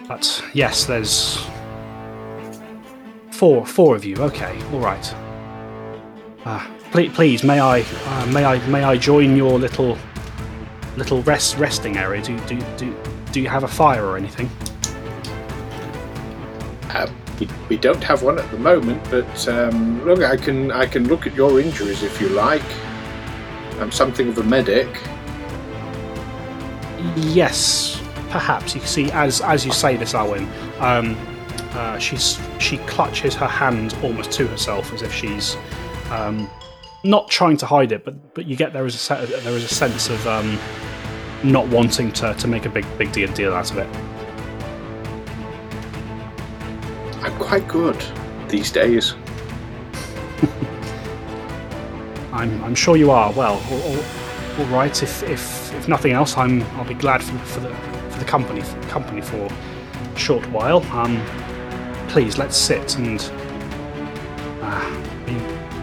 But yes, there's four, four of you. Okay, all right. Ah, please, please, may I, uh, may I, may I join your little, little rest resting area? Do, do, do, do you have a fire or anything? Uh, we, we don't have one at the moment, but um, look, I can I can look at your injuries if you like. I'm something of a medic. Yes, perhaps you can see as as you say this, Alwyn. Um, uh, she's she clutches her hand almost to herself as if she's um, not trying to hide it, but but you get there is a set, there is a sense of um, not wanting to, to make a big big deal deal out of it. I'm quite good these days. I'm, I'm sure you are. Well, all, all, all right. If, if if nothing else, I'm I'll be glad for, for the for the company for the company for a short while. Um, please let's sit and uh,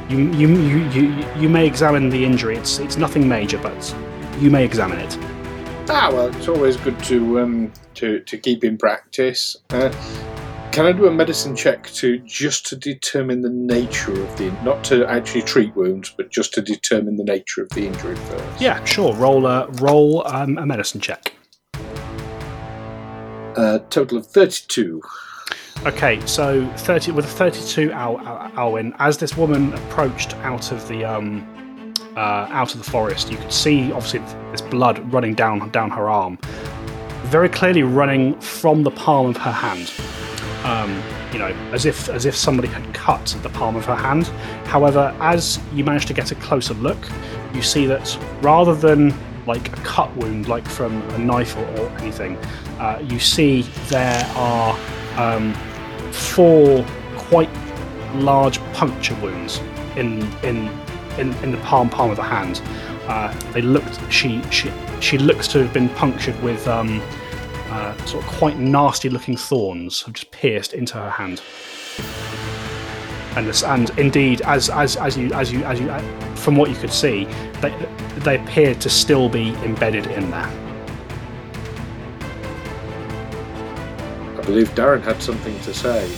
you, you, you you you may examine the injury. It's it's nothing major, but you may examine it. Ah, well, it's always good to um, to to keep in practice. Uh, can I do a medicine check to just to determine the nature of the not to actually treat wounds, but just to determine the nature of the injury first? Yeah, sure. Roll a roll um, a medicine check. Uh, total of thirty-two. Okay, so thirty with a thirty-two Al- Al- Alwyn. As this woman approached out of the um, uh, out of the forest, you could see obviously this blood running down down her arm, very clearly running from the palm of her hand. Um, you know, as if as if somebody had cut the palm of her hand. However, as you manage to get a closer look, you see that rather than like a cut wound, like from a knife or, or anything, uh, you see there are um, four quite large puncture wounds in in in, in the palm palm of the hand. Uh, they looked. She she she looks to have been punctured with um, uh, sort of quite nasty looking thorns have just pierced into her hand. And this, and indeed, as as as you as you as you uh, from what you could see, they they appeared to still be embedded in there. I believe Darren had something to say.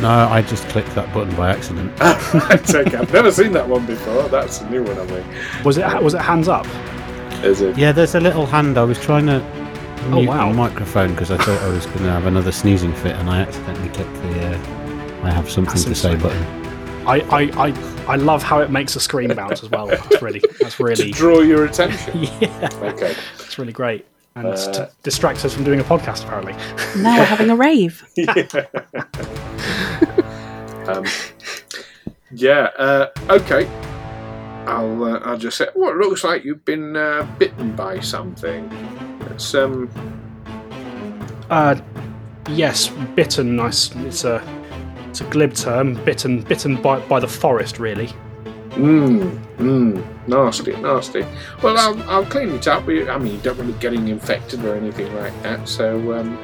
No, I just clicked that button by accident. Right, okay. I've never seen that one before. That's a new one on me. Was it was it hands up? Is it? Yeah, there's a little hand. I was trying to mute wow. the microphone because I thought I was going to have another sneezing fit, and I accidentally clicked the uh, "I have something That's to say" insane. button. I, I, I, I love how it makes the screen bounce as well. That's really that's To really draw your attention. yeah, Okay. it's really great and Uh, to distract us from doing a podcast apparently. Now we're having a rave. Um, yeah. Uh, okay. I'll uh, I'll just say. Well, it looks like you've been uh, bitten by something. It's um. Uh, yes, bitten. Nice. It's a it's a glib term. Bitten, bitten by by the forest, really. Mmm. Mmm. Nasty. Nasty. Well, I'll I'll clean it up. I mean, you don't want it getting infected or anything like that. So um,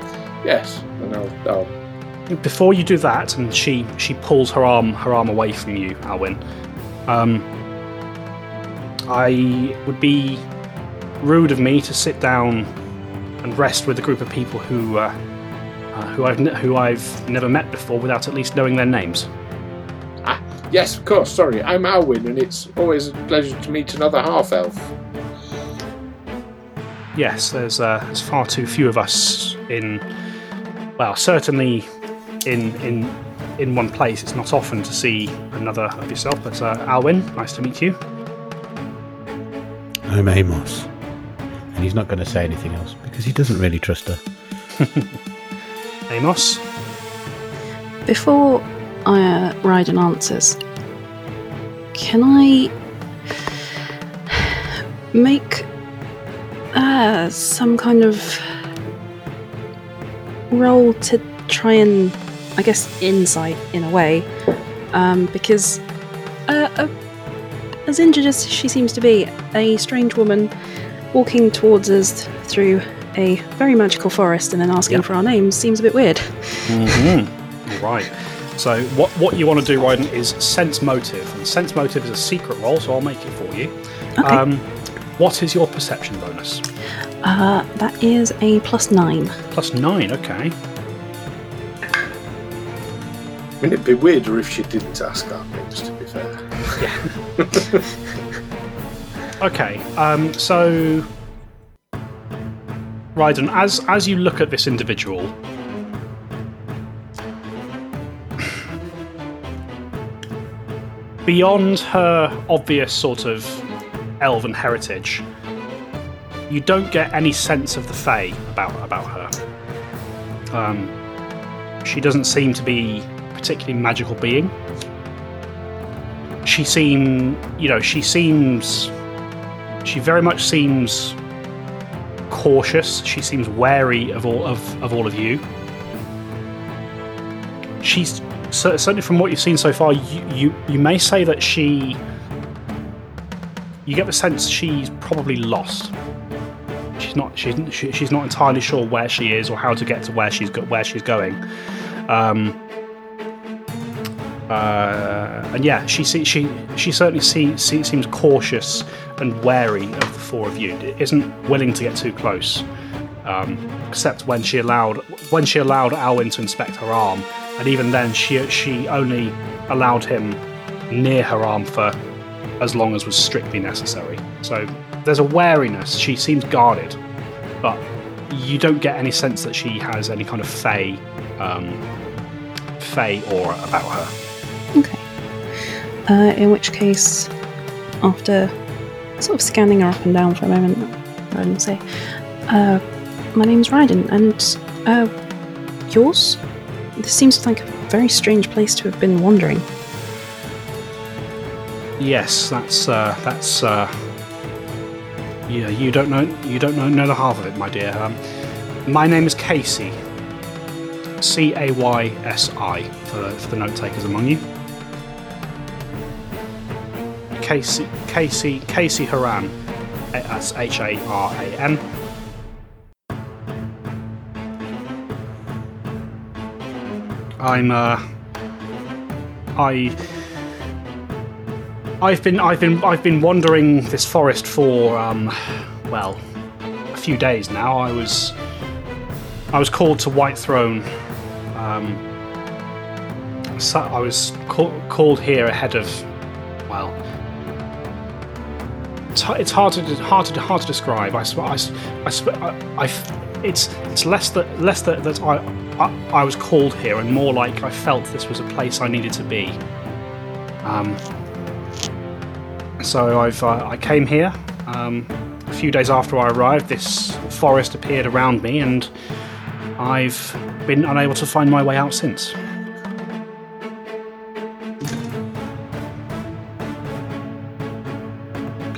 yes, and I'll I'll Before you do that, and she she pulls her arm her arm away from you, Alwyn. Um, I would be rude of me to sit down and rest with a group of people who uh, uh, who I've ne- who I've never met before without at least knowing their names. Ah, yes, of course. Sorry, I'm Alwyn, and it's always a pleasure to meet another half elf. Yes, there's uh, there's far too few of us in. Well, certainly in in in one place. It's not often to see another of yourself. But uh, Alwyn, nice to meet you. I'm Amos, and he's not going to say anything else because he doesn't really trust her. Amos. Before I uh, Ryden answers, can I make uh, some kind of roll to try and, I guess, insight in a way? Um, because uh, uh, as injured as she seems to be, a strange woman walking towards us through a very magical forest and then asking Yep. for our names seems a bit weird. Mm-hmm. Right. So what what you want to do, Ryden, is sense motive. And sense motive is a secret roll, so I'll make it for you. Okay. Um, what is your perception bonus? Uh, that is a plus nine. Plus nine. Okay. Wouldn't it be weirder if she didn't ask our names, to be fair? Okay. Um, so, Ryden, as as you look at this individual, beyond her obvious sort of elven heritage, you don't get any sense of the Fae about about her. Um, she doesn't seem to be a particularly magical being. She seem, you know, she seems, she very much seems cautious. She seems wary of all of, of all of you. She's certainly from what you've seen so far. You, you you may say that she. You get the sense she's probably lost. She's not. She's she, she's not entirely sure where she is or how to get to where she's where she's going. Um, uh, and yeah, she she she certainly see, see, seems cautious and wary of the four of you. Isn't willing to get too close, um, except when she allowed when she allowed Alwyn to inspect her arm, and even then she she only allowed him near her arm for as long as was strictly necessary. So there's a wariness. She seems guarded, but you don't get any sense that she has any kind of fey um, fey aura about her. Okay. Uh, in which case, after sort of scanning her up and down for a moment, I will say, uh, "My name's Ryden, and uh, yours? This seems like a very strange place to have been wandering." Yes, that's uh, that's. Uh, yeah, you don't know you don't know, know the half of it, my dear. Um, my name is Caysi. C A Y S I for, for the note takers among you. Caysi Caysi Caysi Haran. eh, That's H A R A N. I'm uh I I've been I've been I've been wandering this forest for um well a few days now. I was I was called to Whitethrone. Um, I was call, called here ahead of It's, hard to hard to hard to describe. I I, I, I, it's it's less that less that, that I, I I was called here and more like I felt this was a place I needed to be. Um, so I've uh, I came here. Um, a few days after I arrived, this forest appeared around me, and I've been unable to find my way out since.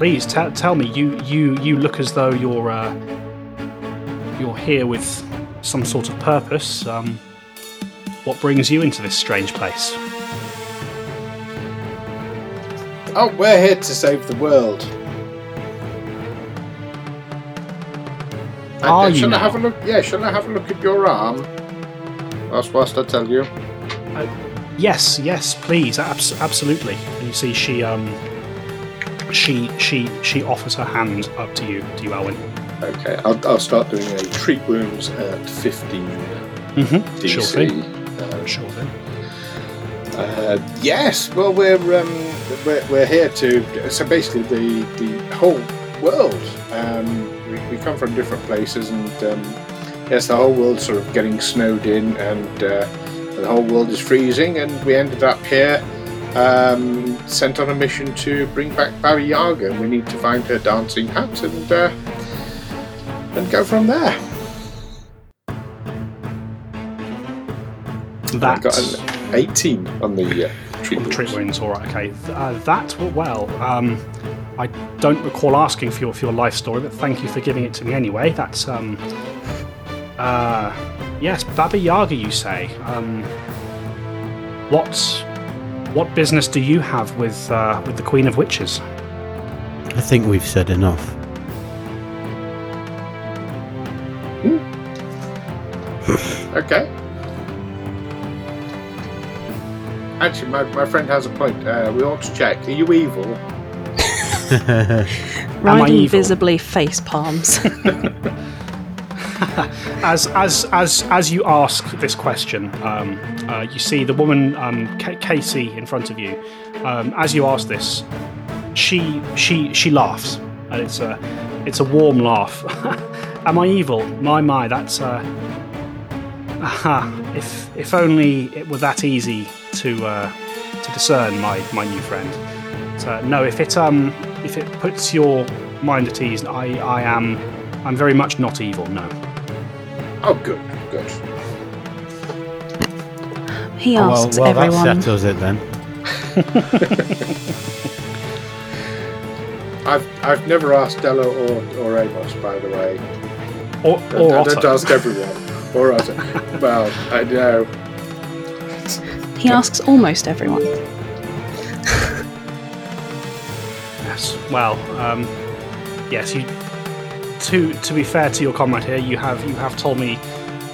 Please t- tell me. You you you look as though you're uh, you're here with some sort of purpose. Um, what brings you into this strange place? Oh, we're here to save the world. And, Are uh, you shall I have a look? Yeah, shall I have a look at your arm? That's whilst I tell you. Yes, yes, please, abs- absolutely. And you see, she um, she she she offers her hand up to you, to you, Alwyn. Okay, I'll, I'll start doing a treat wounds at 15 Mm-hmm. DC. Sure thing. Uh, Sure thing. Uh, yes, well, we're, um, we're we're here to. So basically, the the whole world. Um, we, we come from different places, and um, yes, the whole world's sort of getting snowed in, and uh, the whole world is freezing, and we ended up here. Um, sent on a mission to bring back Baba Yaga, we need to find her dancing hat and uh, and go from there. I That got an 18 on the uh, treat the treat wounds. wounds. All right, okay. Uh, that well, um, I don't recall asking for your for your life story, but thank you for giving it to me anyway. That's um, uh, yes, Baba Yaga. You say. Um, what what business do you have with uh, with the Queen of Witches? I think we've said enough. Okay. Actually, my, my friend has a point. Uh, we ought to check. Are you evil? I Ryden evil? visibly face palms. as as as as you ask this question, um, uh, you see the woman um, K- Caysi in front of you. Um, as you ask this, she she she laughs, and it's a it's a warm laugh. Am I evil? My my, that's uh, aha. If if only it were that easy to uh, to discern, my my new friend. So, no, if it um if it puts your mind at ease, I I am I'm very much not evil. No. Oh, good, good. He Oh, well, asks well that everyone. settles it then. I've I've never asked Della or, or Amos, by the way. Or, I- or I Otto. don't ask everyone. Or Otto. well, I know. He asks almost everyone. Yes. Well, um, yes. You. To to be fair to your comrade here, you have you have told me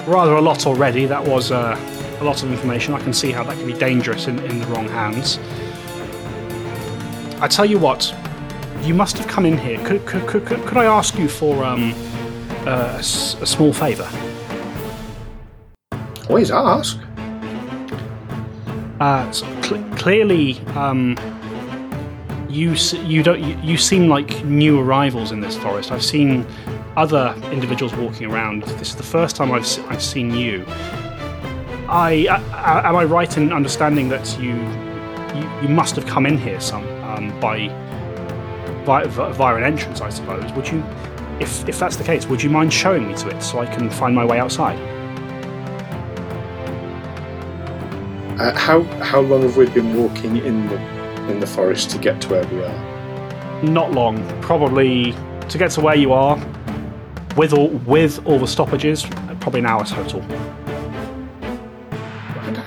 rather a lot already. That was uh, a lot of information. I can see how that can be dangerous in, in the wrong hands. I tell you what, you must have come in here. Could could, could, could, could I ask you for um, uh, a, a small favour? Always ask. Uh, so cl- clearly, um, you you don't you, you seem like new arrivals in this forest. I've seen other individuals walking around. This is the first time I've I've seen you. I, I am I right in understanding that you you, you must have come in here some um, by via, via an entrance, I suppose. Would you, if if that's the case, would you mind showing me to it so I can find my way outside? Uh, how how long have we been walking in the in the forest to get to where we are? Not long. Probably to get to where you are, with all with all the stoppages, probably an hour total.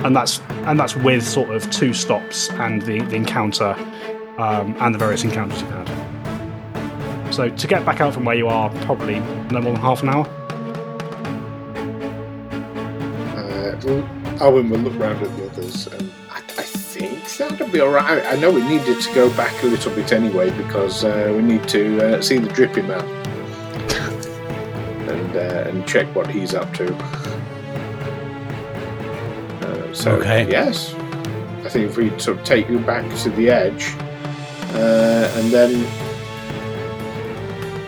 And that's and that's with sort of two stops and the, the encounter um, and the various encounters you've had. So to get back out from where you are, probably no more than half an hour. Uh, Owen will look round at the others, and I, I think that'll be all right. I know we needed to go back a little bit anyway because uh, we need to uh, see the Drippy Man and uh, and check what he's up to. Uh, so Okay. yes, I think if we sort of take you back to the edge, uh, and then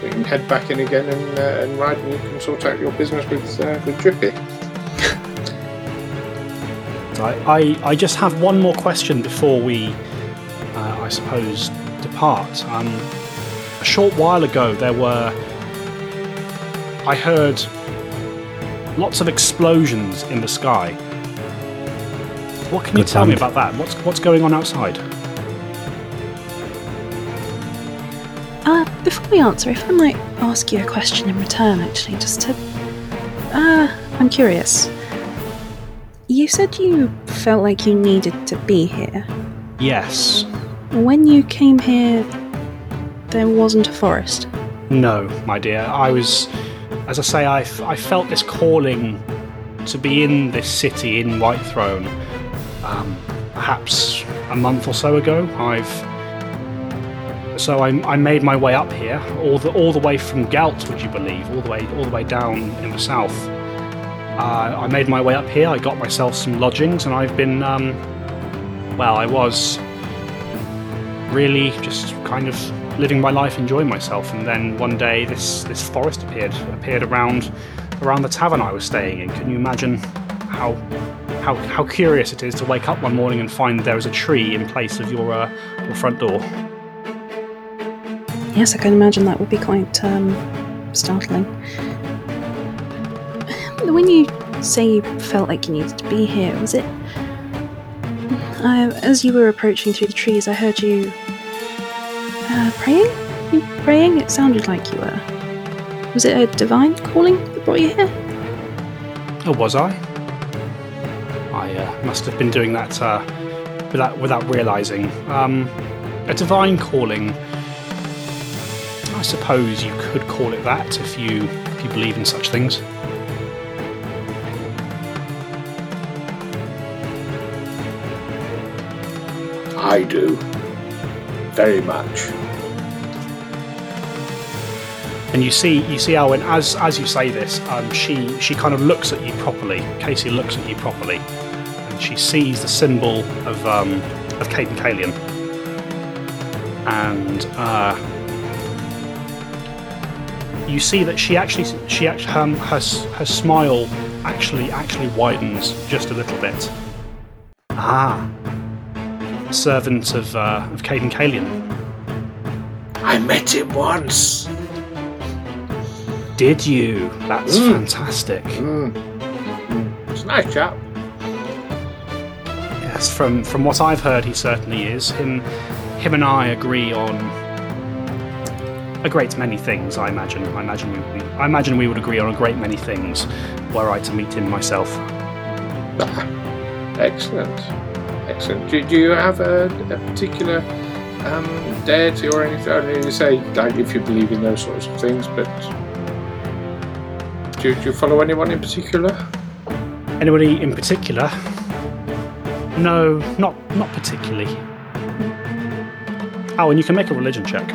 we can head back in again and, uh, and ride, and you can sort out your business with uh, with Drippy. I, I, I just have one more question before we, uh, I suppose, depart. Um, a short while ago, there were. I heard lots of explosions in the sky. What can you Good tell me about that? What's what's going on outside? Uh, before we answer, if I might ask you a question in return, actually, just to. Uh, I'm curious. You said you felt like you needed to be here. Yes. When you came here, there wasn't a forest. No, my dear. I was, as I say, I, I felt this calling to be in this city in Whitethrone. Um, perhaps a month or so ago, I've. So I, I made my way up here, all the all the way from Galt, would you believe, all the way all the way down in the south. Uh, I made my way up here. I got myself some lodgings, and I've been, um, well, I was really just kind of living my life, enjoying myself. And then one day, this this forest appeared appeared around around the tavern I was staying in. Can you imagine how how how curious it is to wake up one morning and find there is a tree in place of your uh, your front door? Yes, I can imagine that would be quite um, startling. When you say you felt like you needed to be here, was it. Uh, as you were approaching through the trees, I heard you. Uh, praying? You praying? It sounded like you were. Was it a divine calling that brought you here? Oh, was I? I uh, must have been doing that uh, without without realizing. Um, a divine calling. I suppose you could call it that if you if you believe in such things. I do. Very much. And you see, you see, Alwyn, as as you say this, um, she she kind of looks at you properly. Caysi looks at you properly, and she sees the symbol of um, of Cayden Cailean, and uh, you see that she actually she actually um, her her smile actually actually widens just a little bit. Ah, servant of uh, of Cayden Cailean. I met him once. Did you? That's Mm. fantastic. Mm. Mm. It's a nice chap. Yes, from from what I've heard, he certainly is. Him, him and I agree on a great many things. I imagine. I imagine we, we I imagine we would agree on a great many things. Were I to meet him myself. Excellent. Excellent. Do, do you have a, a particular um, deity or anything? I mean, you say like if you believe in those sorts of things, but do, do you follow anyone in particular? Anybody in particular? No, not not particularly. Oh, and you can make a religion check.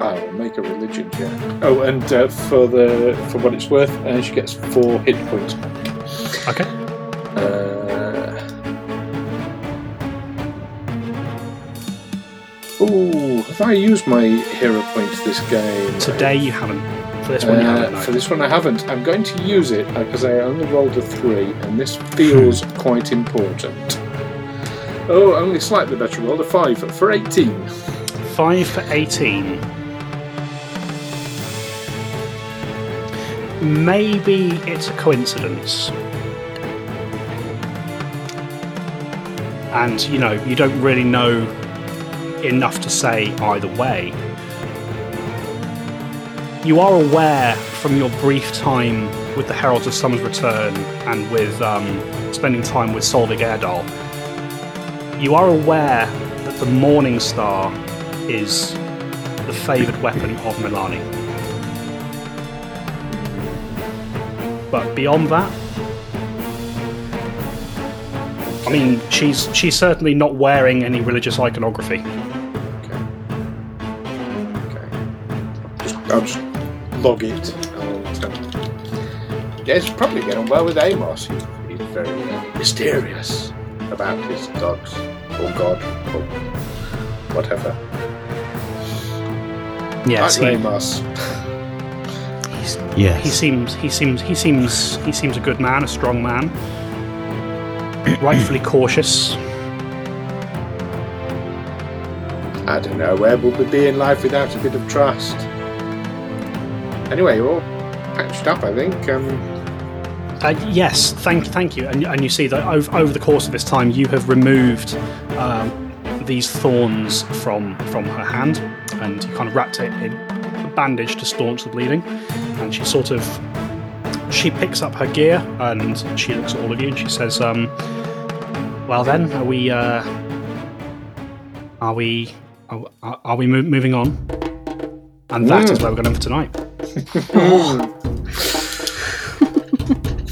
I'll make a religion check. Oh, and uh, for the for what it's worth, uh, she gets four hit points. Okay. Ooh, have I used my hero points this game? Today you haven't. For this one you Uh, haven't. no. For this one, I haven't. I'm going to use it because I only rolled a three, and this feels quite important. Oh, only slightly better roll, a five for 18. Five for 18. Maybe it's a coincidence. And, you know, you don't really know enough to say either way. You are aware from your brief time with the Heralds of Summer's Return and with um, spending time with Solvig Erdal, you are aware that the Morning Star is the favoured weapon of Milani. But beyond that, I mean, she's she's certainly not wearing any religious iconography. I'll just log it. And, yeah, it's probably getting well with Amos. He, he's very uh, mysterious about his dogs, or God, or whatever. Yes, Like he, Amos. he's, Yes. he seems he seems he seems he seems a good man, a strong man, rightfully cautious. I don't know, where would we be in life without a bit of trust? Anyway, you're all patched up, I think. Um, Uh, yes, thank thank you. And, and you see that over, over the course of this time, you have removed um, these thorns from from her hand, and you kind of wrapped it in a bandage to staunch the bleeding. And she sort of she picks up her gear and she looks at all of you and she says, um, "Well then, are we uh, are we are, are we mo- moving on?" And that is Mm. where we're going for tonight.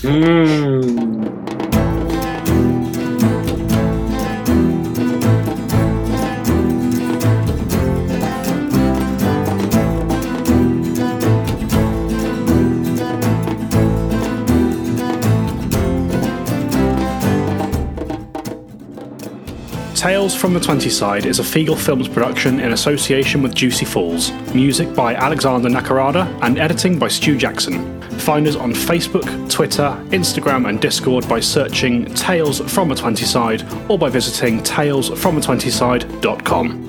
Mm. Tales from the 20 Side is a Feagle Films production in association with Juicy Falls. Music by Alexander Nakarada and editing by Stu Jackson. Find us on Facebook, Twitter, Instagram, and Discord by searching Tales from the 20 Side or by visiting talesfroma20side.com.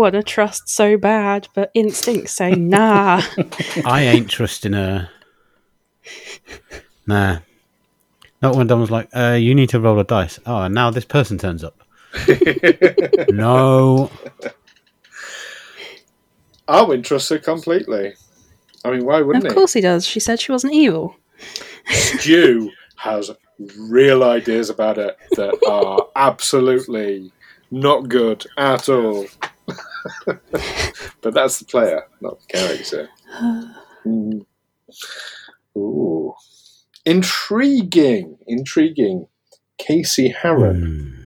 want to trust so bad, but instincts say nah. I ain't trusting her. Nah. Not when Dom was like, uh, you need to roll a dice. Oh, and now this person turns up. no. I wouldn't trust her completely. I mean, why wouldn't it? of he? course he does. She said she wasn't evil. Stu has real ideas about it that are absolutely not good at all. but that's the player, not the character. Mm. Ooh. Intriguing. Intriguing. Caysi Harron. Hmm.